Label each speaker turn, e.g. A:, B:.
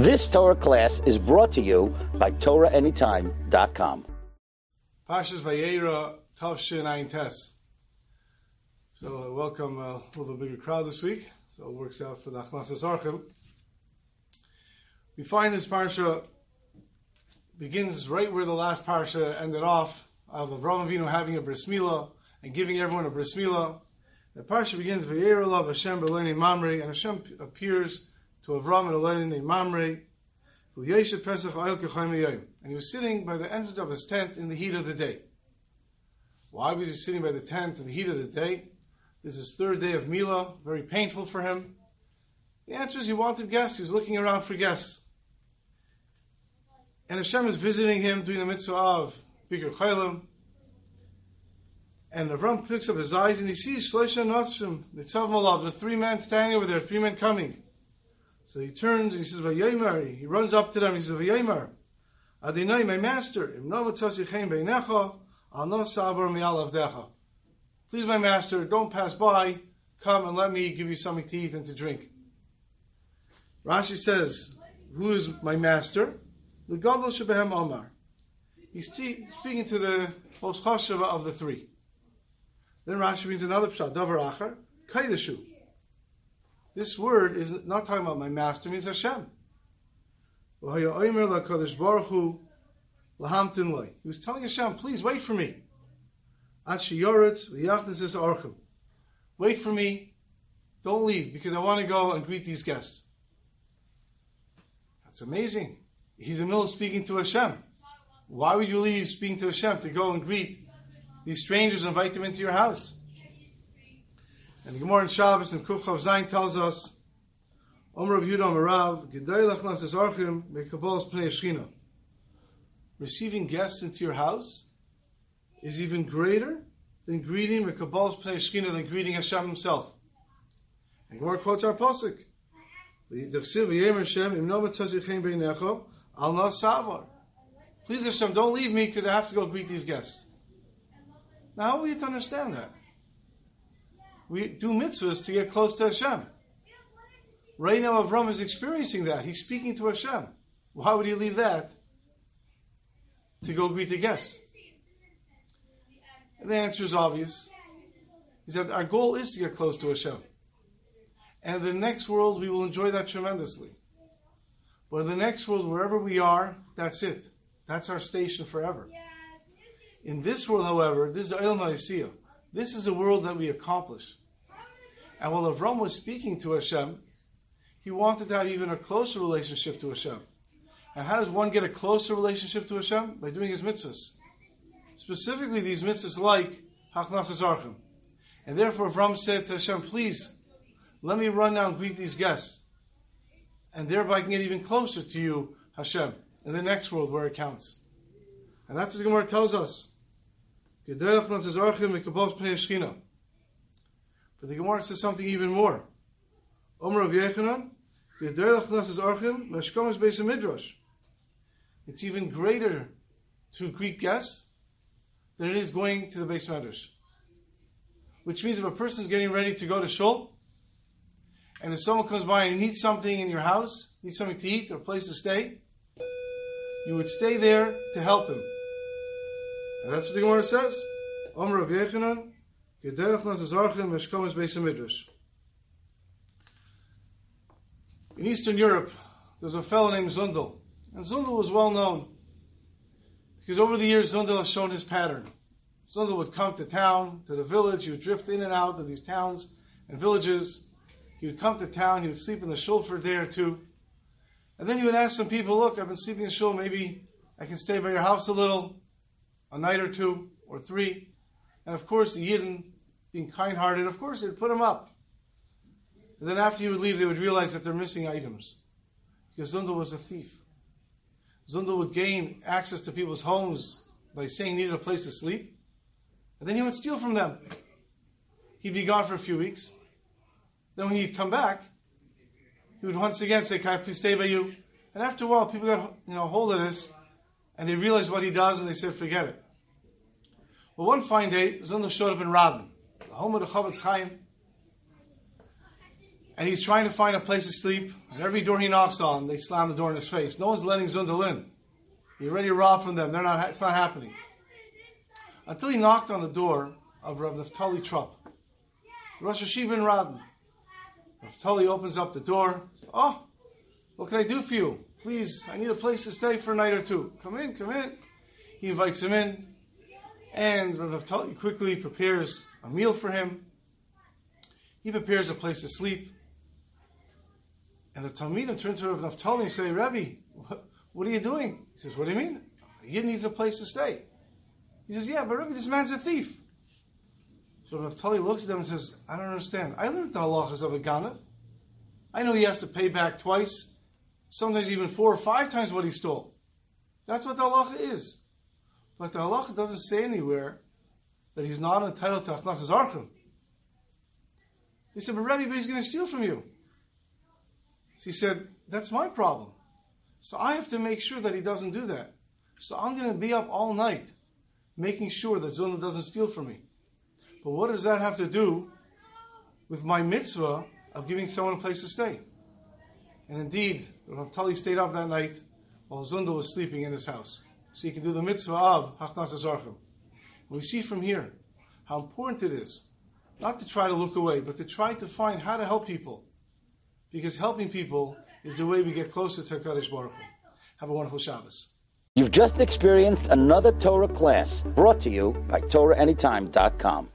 A: This Torah class is brought to you by TorahAnytime.com.
B: Pashas Vayera Tavshin Ein Tes. So uh, welcome uh, a little bigger crowd this week. So it works out for the Achnasas Archim. We find this parsha begins right where the last parsha ended off of Avraham Avinu having a bris milah and giving everyone a bris milah. The parsha begins Vayera Love Hashem Beleni Mamre and Hashem appears to Avram and Eleni named Mamre, who Yeshe Pesach Oil Kechayim And he was sitting by the entrance of his tent in the heat of the day. Why was he sitting by the tent in the heat of the day? This is third day of Mila, very painful for him. The answer is he wanted guests. He was looking around for guests. And Hashem is visiting him, doing the mitzvah of Bikur Cholim. And Avram picks up his eyes and he sees Shloisha Nashim, Malav, the three men standing over there, three men coming. So he turns and he says, Vayomer. He runs up to them. He says, Vayomer. Adonai, my master, Please, my master, don't pass by. Come and let me give you something to eat and to drink. Rashi says, Who is my master? The Gadol Shebehem Omar. He's speaking to the most chashava of the three. Then Rashi brings another pshat, Davar Acher, Kaidashu. This word is not talking about my master, it means Hashem. He was telling Hashem, please wait for me. Wait for me. Don't leave because I want to go and greet these guests. That's amazing. He's in the middle of speaking to Hashem. Why would you leave speaking to Hashem to go and greet these strangers and invite them into your house? And the Gemara in Shabbos and Kuf Chav Zayin tells us, Omer of Yudah Marav, Gedei Lechnas Archim, Mekabos Pnei Shchina. Receiving guests into your house is even greater than greeting Mekabos Pnei Shchina, than greeting Hashem himself. And Gemara quotes our Pasuk. Please Hashem, don't leave me because I have to go greet these guests. Now, how are we to understand that? We do mitzvahs to get close to Hashem. Right now, Avram is experiencing that. He's speaking to Hashem. Why would he leave that to go greet the guests? And the answer is obvious. He said, Our goal is to get close to Hashem. And in the next world, we will enjoy that tremendously. But in the next world, wherever we are, that's it. That's our station forever. In this world, however, this is the Eilam This is a world that we accomplish. And while Avram was speaking to Hashem, he wanted to have even a closer relationship to Hashem. And how does one get a closer relationship to Hashem? By doing his mitzvahs. Specifically, these mitzvahs like Hachnasas Archim. And therefore, Avram said to Hashem, please, let me run now and greet these guests. And thereby I can get even closer to you, Hashem, in the next world where it counts. And that's what the Gemara tells us. But the Gemara says something even more. Omer of Yochanan, it's even greater to greet guests than it is going to the beis medrash. Which means if a person is getting ready to go to shul, and if someone comes by and needs something in your house, needs something to eat or a place to stay, you would stay there to help him. And that's what the Gemara says. Omer of Yochanan, in Eastern Europe, there's a fellow named Zundel. And Zundel was well known because over the years, Zundel has shown his pattern. Zundel would come to town, to the village, he would drift in and out of these towns and villages. He would come to town, he would sleep in the shul for a day or two. And then he would ask some people, Look, I've been sleeping in shul, maybe I can stay by your house a little, a night or two or three. And of course, Yidden, being kind hearted, of course, they'd put them up. And then after you would leave, they would realize that they're missing items. Because Zundel was a thief. Zundel would gain access to people's homes by saying he needed a place to sleep. And then he would steal from them. He'd be gone for a few weeks. Then when he'd come back, he would once again say, Can I please stay by you? And after a while, people got you know hold of this, and they realized what he does, and they said, Forget it. Well, one fine day, Zundel showed up in Radin, the home of the Chofetz Chaim. and he's trying to find a place to sleep. And every door he knocks on, they slam the door in his face. No one's letting Zundel in. You're ready to from them. They're not. It's not happening. Until he knocked on the door of Rav Naftali Trop, Rosh Yeshiva in Radin. Naftali opens up the door. Oh, what can I do for you? Please, I need a place to stay for a night or two. Come in, come in. He invites him in, and Rav Naftali quickly prepares a meal for him. He prepares a place to sleep. And the Talmidim turn to Rav Naftali and say, Rabbi, what, what are you doing? He says, What do you mean? He needs a place to stay. He says, Yeah, but Rabbi, this man's a thief. So Rav Naftali looks at him and says, I don't understand. I learned the halachas of a ganav. I know he has to pay back twice, sometimes even four or five times what he stole. That's what the halacha is. But the halacha doesn't say anywhere that he's not entitled to achnasas archim. He said, but Rabbi, but he's going to steal from you. So he said, that's my problem. So I have to make sure that he doesn't do that. So I'm going to be up all night making sure that Zuna doesn't steal from me. But what does that have to do with my mitzvah of giving someone a place to stay? And indeed, Rav Tali stayed up that night while Zundel was sleeping in his house. So he can do the mitzvah of Hachnas Azarchim. We see from here how important it is not to try to look away, but to try to find how to help people. Because helping people is the way we get closer to HaKadosh Baruch Hu. Have a wonderful Shabbos.
A: You've just experienced another Torah class brought to you by TorahAnytime.com.